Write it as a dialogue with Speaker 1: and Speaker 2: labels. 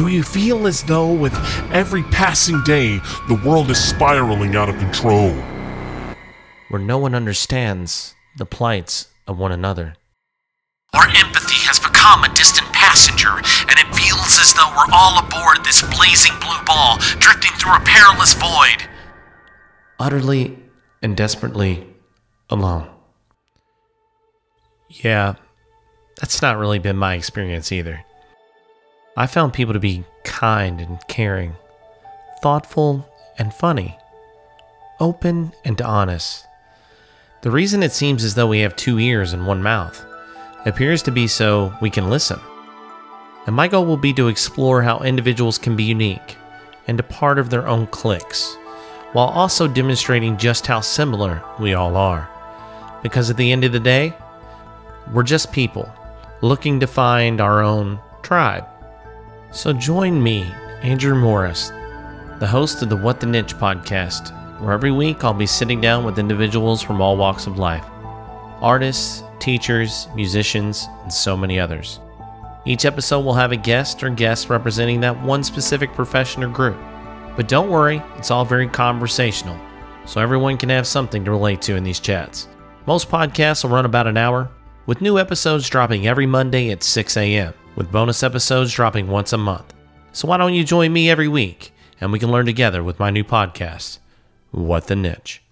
Speaker 1: Do you feel as though with every passing day, the world is spiraling out of control?
Speaker 2: Where no one understands the plights of one another.
Speaker 3: Our empathy has become a distant passenger, and it feels as though we're all aboard this blazing blue ball, drifting through a perilous void.
Speaker 2: Utterly and desperately alone. Yeah, that's not really been my experience either. I found people to be kind and caring, thoughtful and funny, open and honest. The reason it seems as though we have two ears and one mouth appears to be so we can listen. And my goal will be to explore how individuals can be unique and a part of their own cliques, while also demonstrating just how similar we all are. Because at the end of the day, we're just people looking to find our own tribe. So join me, Andrew Morris, the host of the What the Niche podcast, where every week I'll be sitting down with individuals from all walks of life artists, teachers, musicians, and so many others. Each episode will have a guest or guest representing that one specific profession or group. But don't worry, it's all very conversational, so everyone can have something to relate to in these chats. Most podcasts will run about an hour, with new episodes dropping every Monday at 6 a.m., with bonus episodes dropping once a month. So why don't you join me every week and we can learn together with my new podcast, What the Niche?